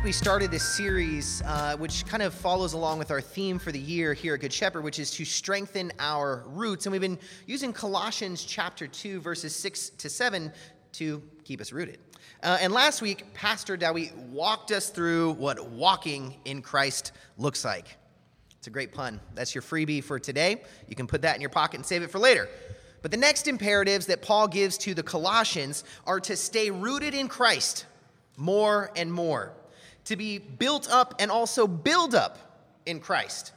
Week we started this series, uh, which kind of follows along with our theme for the year here at Good Shepherd, which is to strengthen our roots. And we've been using Colossians chapter 2, verses 6 to 7 to keep us rooted. Uh, and last week, Pastor Dowie walked us through what walking in Christ looks like. It's a great pun. That's your freebie for today. You can put that in your pocket and save it for later. But the next imperatives that Paul gives to the Colossians are to stay rooted in Christ more and more, to be built up and also build up in Christ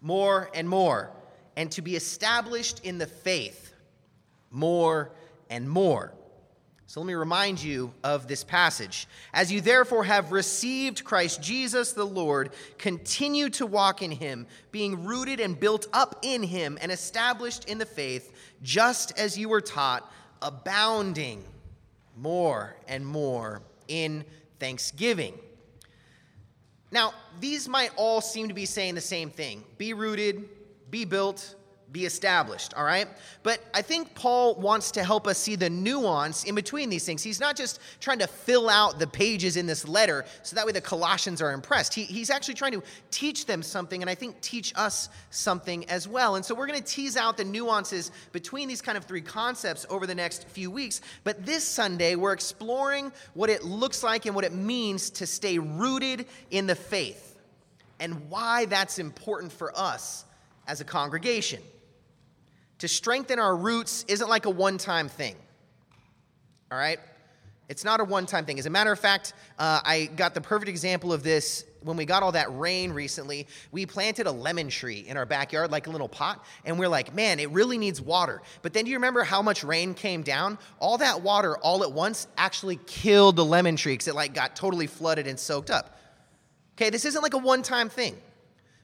more and more, and to be established in the faith more and more. So let me remind you of this passage. As you therefore have received Christ Jesus the Lord, continue to walk in him, being rooted and built up in him and established in the faith, just as you were taught, abounding more and more in thanksgiving. Now, these might all seem to be saying the same thing. Be rooted, be built, be established, all right? But I think Paul wants to help us see the nuance in between these things. He's not just trying to fill out the pages in this letter so that way the Colossians are impressed. He, he's actually trying to teach them something and I think teach us something as well. And so we're going to tease out the nuances between these kind of three concepts over the next few weeks. But this Sunday, we're exploring what it looks like and what it means to stay rooted in the faith and why that's important for us as a congregation to strengthen our roots isn't like a one time thing. All right? It's not a one time thing. As a matter of fact, uh, I got the perfect example of this when we got all that rain recently. We planted a lemon tree in our backyard, like a little pot, and we're like, man, it really needs water. But then do you remember how much rain came down? All that water all at once actually killed the lemon tree because it like got totally flooded and soaked up. Okay, this isn't like a one time thing.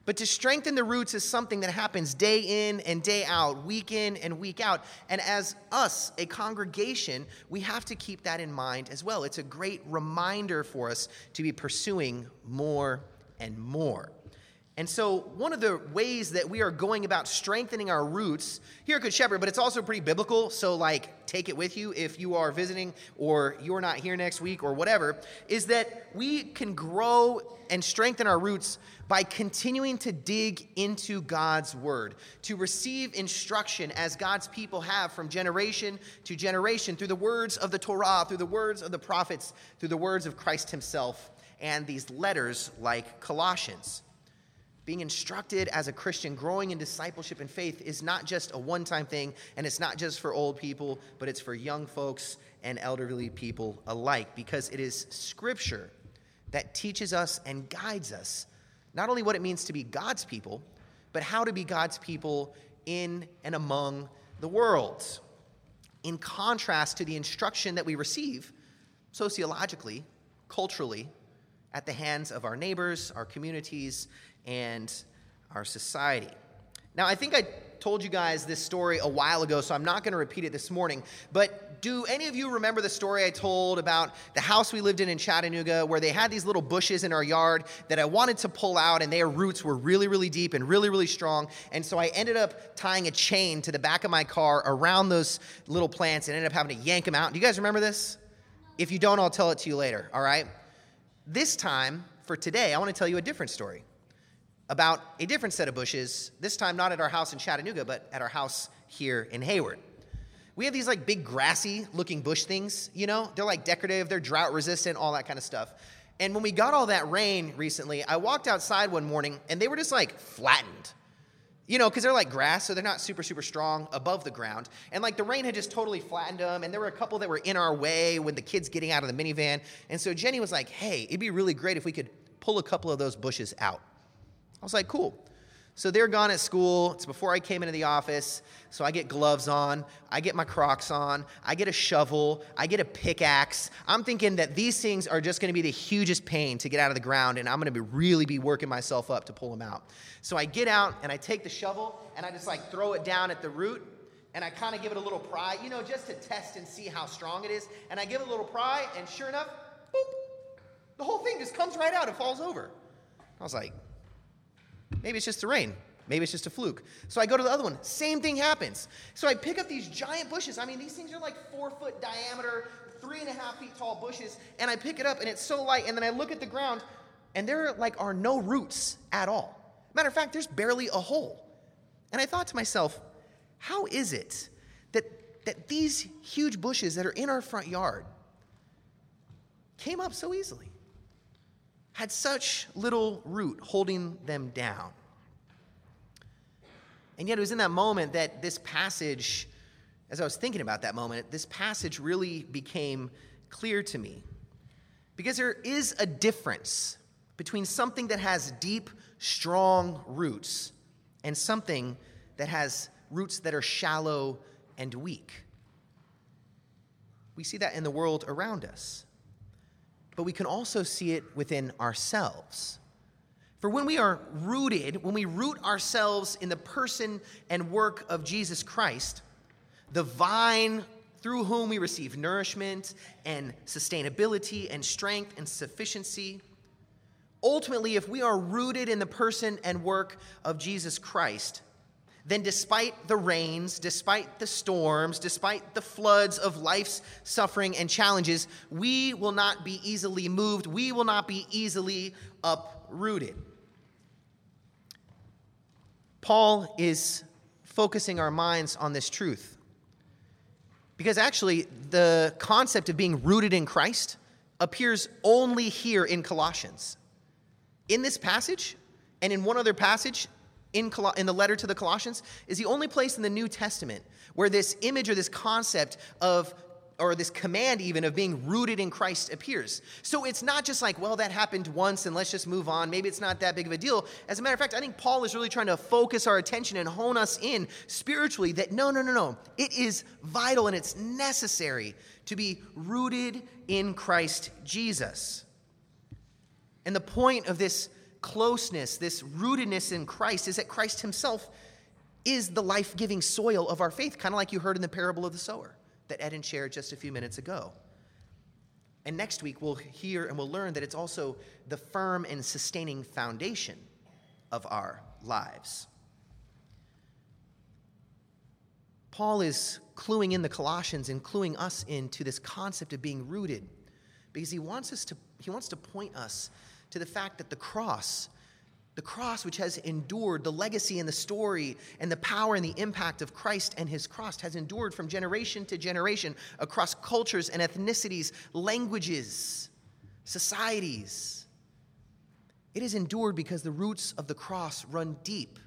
But to strengthen the roots is something that happens day in and day out, week in and week out. And as us, a congregation, we have to keep that in mind as well. It's a great reminder for us to be pursuing more and more. And so, one of the ways that we are going about strengthening our roots here at Good Shepherd, but it's also pretty biblical, so like take it with you if you are visiting or you're not here next week or whatever, is that we can grow and strengthen our roots by continuing to dig into God's word, to receive instruction as God's people have from generation to generation through the words of the Torah, through the words of the prophets, through the words of Christ Himself, and these letters like Colossians. Being instructed as a Christian, growing in discipleship and faith is not just a one time thing, and it's not just for old people, but it's for young folks and elderly people alike, because it is Scripture that teaches us and guides us not only what it means to be God's people, but how to be God's people in and among the world. In contrast to the instruction that we receive sociologically, culturally, at the hands of our neighbors, our communities, and our society. Now, I think I told you guys this story a while ago, so I'm not going to repeat it this morning. But do any of you remember the story I told about the house we lived in in Chattanooga where they had these little bushes in our yard that I wanted to pull out and their roots were really, really deep and really, really strong? And so I ended up tying a chain to the back of my car around those little plants and ended up having to yank them out. Do you guys remember this? If you don't, I'll tell it to you later, all right? This time, for today, I want to tell you a different story about a different set of bushes, this time not at our house in Chattanooga, but at our house here in Hayward. We have these like big grassy looking bush things, you know? They're like decorative, they're drought resistant, all that kind of stuff. And when we got all that rain recently, I walked outside one morning and they were just like flattened. You know, because they're like grass, so they're not super, super strong above the ground. And like the rain had just totally flattened them. And there were a couple that were in our way when the kids getting out of the minivan. And so Jenny was like, hey, it'd be really great if we could pull a couple of those bushes out. I was like, cool. So they're gone at school. It's before I came into the office. So I get gloves on. I get my Crocs on. I get a shovel. I get a pickaxe. I'm thinking that these things are just going to be the hugest pain to get out of the ground, and I'm going to be really be working myself up to pull them out. So I get out and I take the shovel and I just like throw it down at the root and I kind of give it a little pry, you know, just to test and see how strong it is. And I give it a little pry, and sure enough, boop, the whole thing just comes right out and falls over. I was like, Maybe it's just the rain. Maybe it's just a fluke. So I go to the other one. Same thing happens. So I pick up these giant bushes. I mean, these things are like four foot diameter, three and a half feet tall bushes, and I pick it up, and it's so light, and then I look at the ground, and there like are no roots at all. Matter of fact, there's barely a hole. And I thought to myself, how is it that, that these huge bushes that are in our front yard came up so easily? Had such little root holding them down. And yet, it was in that moment that this passage, as I was thinking about that moment, this passage really became clear to me. Because there is a difference between something that has deep, strong roots and something that has roots that are shallow and weak. We see that in the world around us, but we can also see it within ourselves. For when we are rooted, when we root ourselves in the person and work of Jesus Christ, the vine through whom we receive nourishment and sustainability and strength and sufficiency, ultimately, if we are rooted in the person and work of Jesus Christ, then despite the rains, despite the storms, despite the floods of life's suffering and challenges, we will not be easily moved. We will not be easily uprooted. Paul is focusing our minds on this truth. Because actually, the concept of being rooted in Christ appears only here in Colossians. In this passage, and in one other passage, in, Col- in the letter to the Colossians is the only place in the New Testament where this image or this concept of or this command even of being rooted in Christ appears. So it's not just like, well, that happened once and let's just move on. Maybe it's not that big of a deal. As a matter of fact, I think Paul is really trying to focus our attention and hone us in spiritually that no, no, no, no. It is vital and it's necessary to be rooted in Christ Jesus. And the point of this closeness, this rootedness in Christ, is that Christ himself is the life giving soil of our faith, kind of like you heard in the parable of the sower that Eden shared just a few minutes ago. And next week, we'll hear and we'll learn that it's also the firm and sustaining foundation of our lives. Paul is cluing in the Colossians and cluing us into this concept of being rooted because he wants us to he wants to point us to the fact that the cross, the cross which has endured, the legacy and the story and the power and the impact of Christ and his cross has endured from generation to generation across cultures and ethnicities, languages, societies. It has endured because the roots of the cross run deep.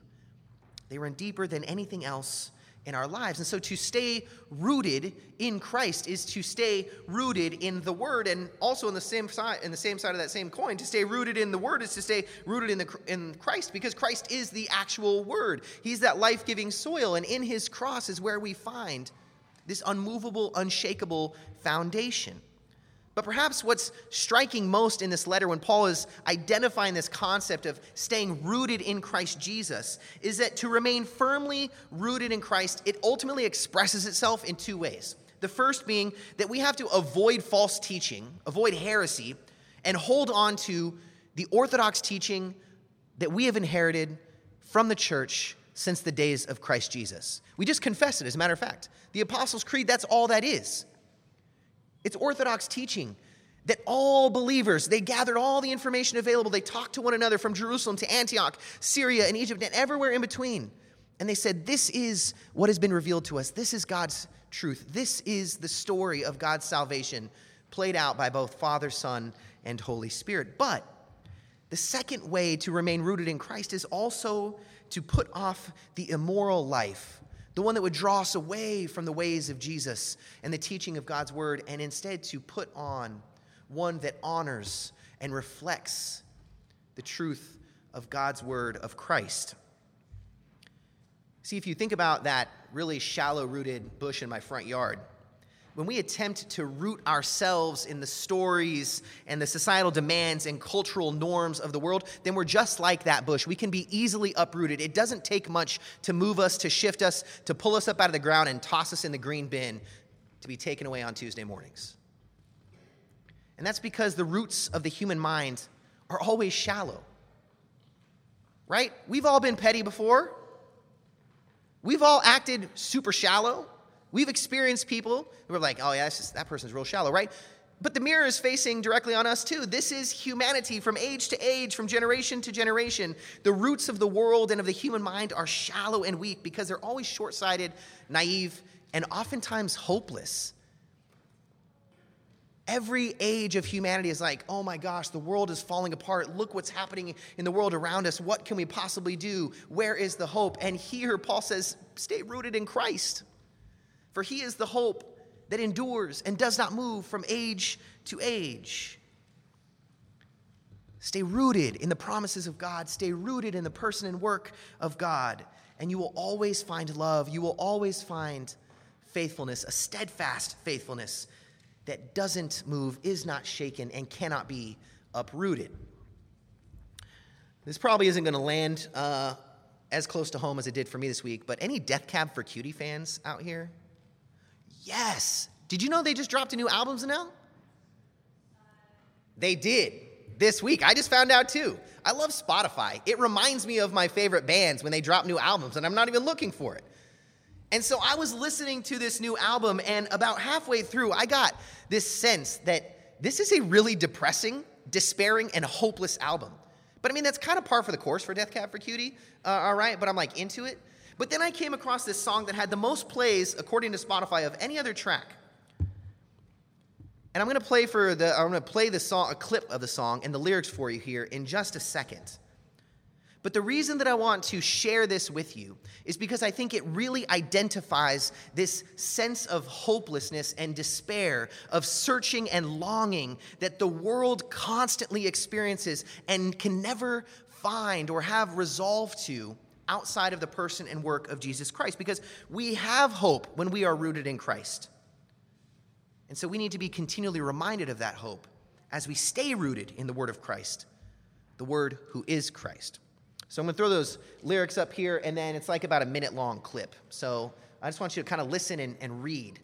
They run deeper than anything else in our lives. And so to stay rooted in Christ is to stay rooted in the word and also in the same side in the same side of that same coin to stay rooted in the word is to stay rooted in the in Christ because Christ is the actual word. He's that life-giving soil and in his cross is where we find this unmovable, unshakable foundation. But perhaps what's striking most in this letter when Paul is identifying this concept of staying rooted in Christ Jesus is that to remain firmly rooted in Christ, it ultimately expresses itself in two ways. The first being that we have to avoid false teaching, avoid heresy, and hold on to the orthodox teaching that we have inherited from the church since the days of Christ Jesus. We just confess it, as a matter of fact. The Apostles' Creed, that's all that is. It's orthodox teaching that all believers, they gathered all the information available. They talked to one another from Jerusalem to Antioch, Syria, and Egypt, and everywhere in between. And they said, This is what has been revealed to us. This is God's truth. This is the story of God's salvation played out by both Father, Son, and Holy Spirit. But the second way to remain rooted in Christ is also to put off the immoral life the one that would draw us away from the ways of Jesus and the teaching of God's word, and instead to put on one that honors and reflects the truth of God's word of Christ. See, if you think about that really shallow rooted bush in my front yard, when we attempt to root ourselves in the stories and the societal demands and cultural norms of the world, then we're just like that bush. We can be easily uprooted. It doesn't take much to move us, to shift us, to pull us up out of the ground and toss us in the green bin to be taken away on Tuesday mornings. And that's because the roots of the human mind are always shallow. Right? We've all been petty before. We've all acted super shallow. We've experienced people who are like, oh, yeah, just, that person's real shallow, right? but the mirror is facing directly on us too. This is humanity from age to age, from generation to generation. The roots of the world and of the human mind are shallow and weak because they're always short sighted, naive, and oftentimes hopeless. Every age of humanity is like, oh my gosh, the world is falling apart. Look what's happening in the world around us. What can we possibly do? Where is the hope? And here, Paul says, stay rooted in Christ, for he is the hope that endures and does not move from age to age. Stay rooted in the promises of God. Stay rooted in the person and work of God. And you will always find love. You will always find faithfulness, a steadfast faithfulness that doesn't move, is not shaken, and cannot be uprooted. This probably isn't going to land uh, as close to home as it did for me this week, but any Death Cab for Cutie fans out here? Yes. Did you know they just dropped a new album now? They did this week. I just found out too. I love Spotify. It reminds me of my favorite bands when they drop new albums, and I'm not even looking for it. And so I was listening to this new album, and about halfway through, I got this sense that this is a really depressing, despairing, and hopeless album. But I mean, that's kind of par for the course for Death Cab for Cutie, uh, all right? But I'm like into it. But then I came across this song that had the most plays, according to Spotify, of any other track. And I'm going to play for the I'm going to play the song a clip of the song and the lyrics for you here in just a second. But the reason that I want to share this with you is because I think it really identifies this sense of hopelessness and despair, of searching and longing that the world constantly experiences and can never find or have resolve to outside of the person and work of Jesus Christ because we have hope when we are rooted in Christ. And so we need to be continually reminded of that hope as we stay rooted in the Word of Christ, the Word who is Christ. So I'm going to throw those lyrics up here, and then it's like about a minute long clip. So I just want you to kind of listen and, and read.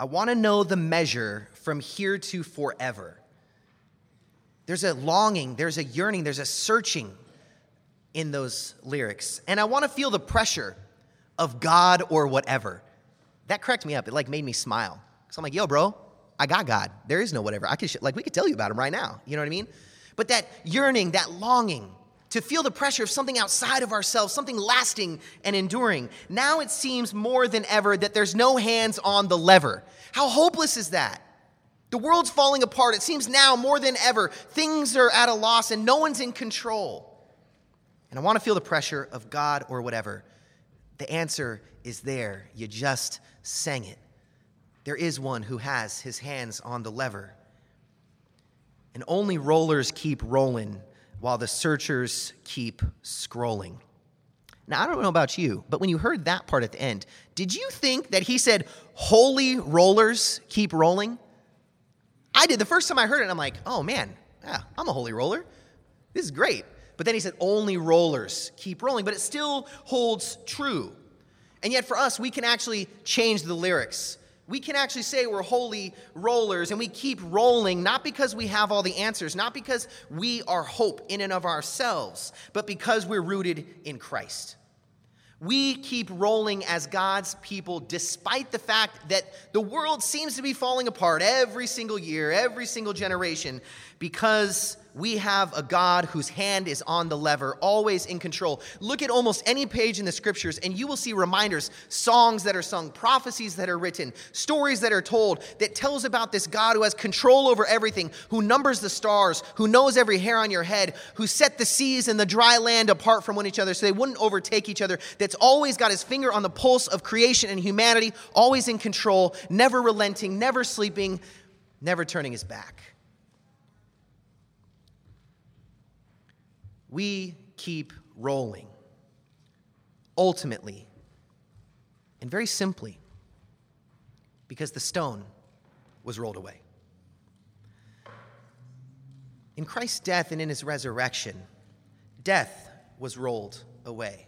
I want to know the measure from here to forever. There's a longing, there's a yearning, there's a searching in those lyrics. And I want to feel the pressure of God or whatever. That cracked me up. It like made me smile. So I'm like, yo, bro, I got God. There is no whatever. I could, like, we could tell you about him right now. You know what I mean? But that yearning, that longing, to feel the pressure of something outside of ourselves, something lasting and enduring. Now it seems more than ever that there's no hands on the lever. How hopeless is that? The world's falling apart. It seems now more than ever things are at a loss and no one's in control. And I want to feel the pressure of God or whatever. The answer is there. You just sang it. There is one who has his hands on the lever. And only rollers keep rolling while the searchers keep scrolling. Now, I don't know about you, but when you heard that part at the end, did you think that he said, Holy rollers keep rolling? I did. The first time I heard it, I'm like, oh man, yeah, I'm a holy roller. This is great. But then he said, only rollers keep rolling, but it still holds true. And yet for us, we can actually change the lyrics we can actually say we're holy rollers and we keep rolling not because we have all the answers, not because we are hope in and of ourselves, but because we're rooted in Christ. We keep rolling as God's people despite the fact that the world seems to be falling apart every single year, every single generation, because we have a God whose hand is on the lever, always in control. Look at almost any page in the scriptures, and you will see reminders, songs that are sung, prophecies that are written, stories that are told that tells about this God who has control over everything, who numbers the stars, who knows every hair on your head, who set the seas and the dry land apart from one each other so they wouldn't overtake each other, that's always got his finger on the pulse of creation and humanity, always in control, never relenting, never sleeping, never turning his back. We keep rolling. Ultimately, and very simply, because the stone was rolled away. In Christ's death and in his resurrection, death was rolled away.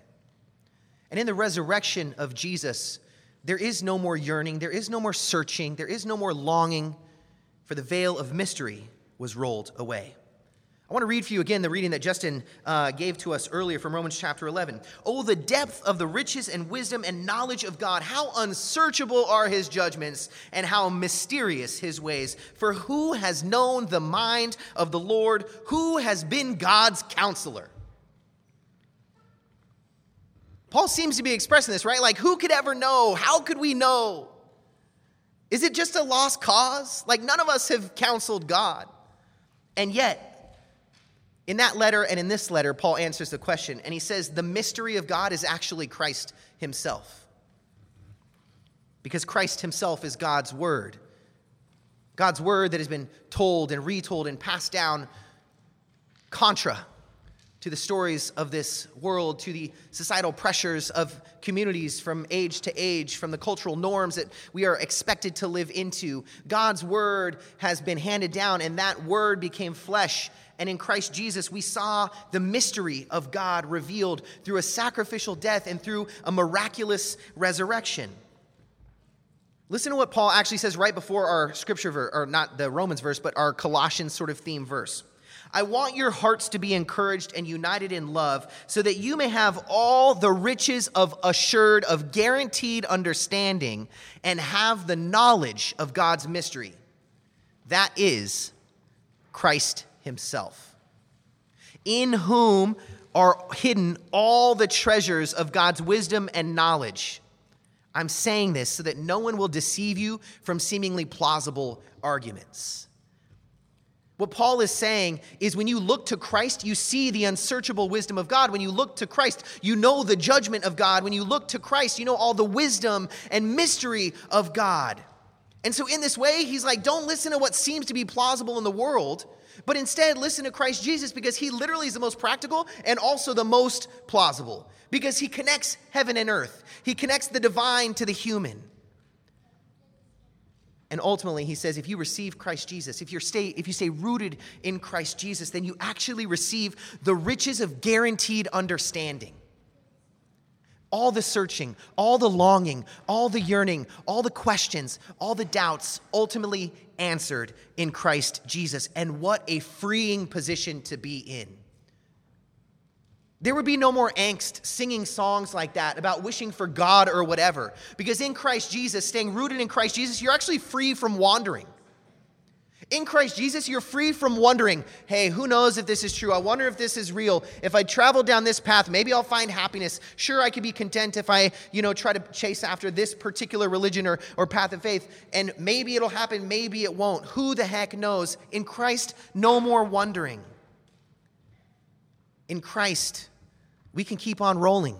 And in the resurrection of Jesus, there is no more yearning, there is no more searching, there is no more longing, for the veil of mystery was rolled away. I want to read for you again the reading that Justin uh, gave to us earlier from Romans chapter 11. Oh, the depth of the riches and wisdom and knowledge of God! How unsearchable are his judgments and how mysterious his ways! For who has known the mind of the Lord? Who has been God's counselor? Paul seems to be expressing this, right? Like, who could ever know? How could we know? Is it just a lost cause? Like, none of us have counseled God. And yet, in that letter and in this letter, Paul answers the question, and he says the mystery of God is actually Christ himself. Because Christ himself is God's word. God's word that has been told and retold and passed down contra to the stories of this world, to the societal pressures of communities from age to age, from the cultural norms that we are expected to live into. God's word has been handed down, and that word became flesh and in Christ Jesus, we saw the mystery of God revealed through a sacrificial death and through a miraculous resurrection. Listen to what Paul actually says right before our scripture verse, or not the Romans verse, but our Colossians sort of theme verse. I want your hearts to be encouraged and united in love, so that you may have all the riches of assured, of guaranteed understanding, and have the knowledge of God's mystery. That is Christ himself, in whom are hidden all the treasures of God's wisdom and knowledge. I'm saying this so that no one will deceive you from seemingly plausible arguments. What Paul is saying is when you look to Christ, you see the unsearchable wisdom of God. When you look to Christ, you know the judgment of God. When you look to Christ, you know all the wisdom and mystery of God. And so, in this way, he's like, don't listen to what seems to be plausible in the world but instead listen to Christ Jesus because he literally is the most practical and also the most plausible because he connects heaven and earth. He connects the divine to the human. And ultimately, he says, if you receive Christ Jesus, if, you stay, if you stay rooted in Christ Jesus, then you actually receive the riches of guaranteed understanding all the searching, all the longing, all the yearning, all the questions, all the doubts ultimately answered in Christ Jesus. And what a freeing position to be in. There would be no more angst singing songs like that about wishing for God or whatever. Because in Christ Jesus, staying rooted in Christ Jesus, you're actually free from wandering. In Christ Jesus, you're free from wondering, hey, who knows if this is true? I wonder if this is real. If I travel down this path, maybe I'll find happiness. Sure, I could be content if I, you know, try to chase after this particular religion or, or path of faith. And maybe it'll happen, maybe it won't. Who the heck knows? In Christ, no more wondering. In Christ, we can keep on rolling.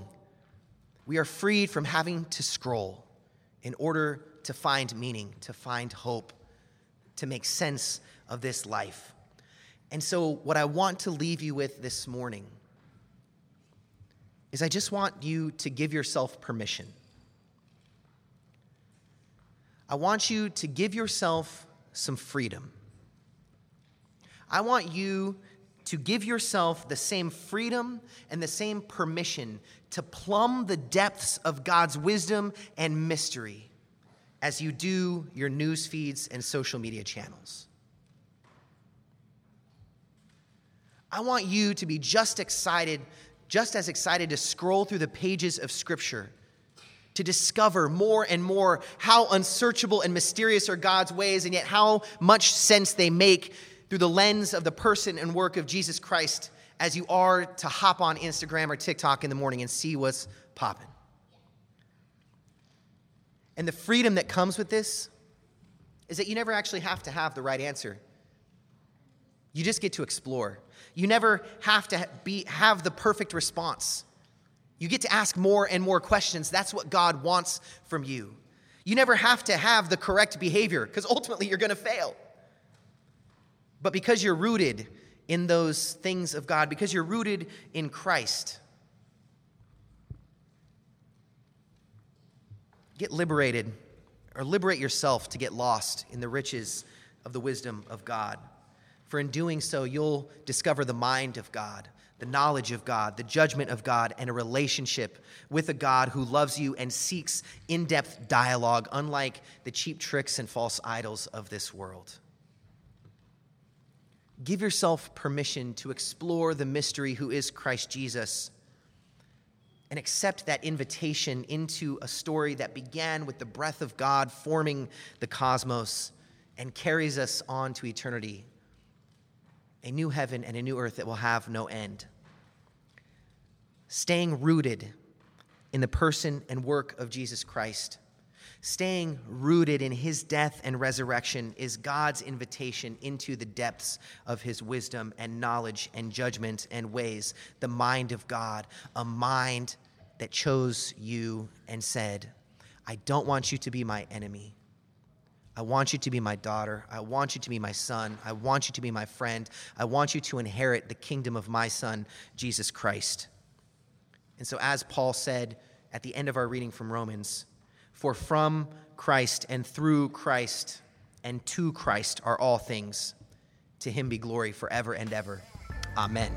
We are freed from having to scroll in order to find meaning, to find hope to make sense of this life. And so, what I want to leave you with this morning is I just want you to give yourself permission. I want you to give yourself some freedom. I want you to give yourself the same freedom and the same permission to plumb the depths of God's wisdom and mystery as you do your news feeds and social media channels. I want you to be just excited, just as excited to scroll through the pages of Scripture to discover more and more how unsearchable and mysterious are God's ways, and yet how much sense they make through the lens of the person and work of Jesus Christ as you are to hop on Instagram or TikTok in the morning and see what's popping. And the freedom that comes with this is that you never actually have to have the right answer. You just get to explore. You never have to be, have the perfect response. You get to ask more and more questions. That's what God wants from you. You never have to have the correct behavior because ultimately you're going to fail. But because you're rooted in those things of God, because you're rooted in Christ, get liberated or liberate yourself to get lost in the riches of the wisdom of God. For in doing so, you'll discover the mind of God, the knowledge of God, the judgment of God, and a relationship with a God who loves you and seeks in depth dialogue, unlike the cheap tricks and false idols of this world. Give yourself permission to explore the mystery who is Christ Jesus and accept that invitation into a story that began with the breath of God forming the cosmos and carries us on to eternity a new heaven and a new earth that will have no end. Staying rooted in the person and work of Jesus Christ Staying rooted in his death and resurrection is God's invitation into the depths of his wisdom and knowledge and judgment and ways, the mind of God, a mind that chose you and said, I don't want you to be my enemy. I want you to be my daughter. I want you to be my son. I want you to be my friend. I want you to inherit the kingdom of my son, Jesus Christ. And so, as Paul said at the end of our reading from Romans, for from Christ and through Christ and to Christ are all things. To him be glory forever and ever. Amen.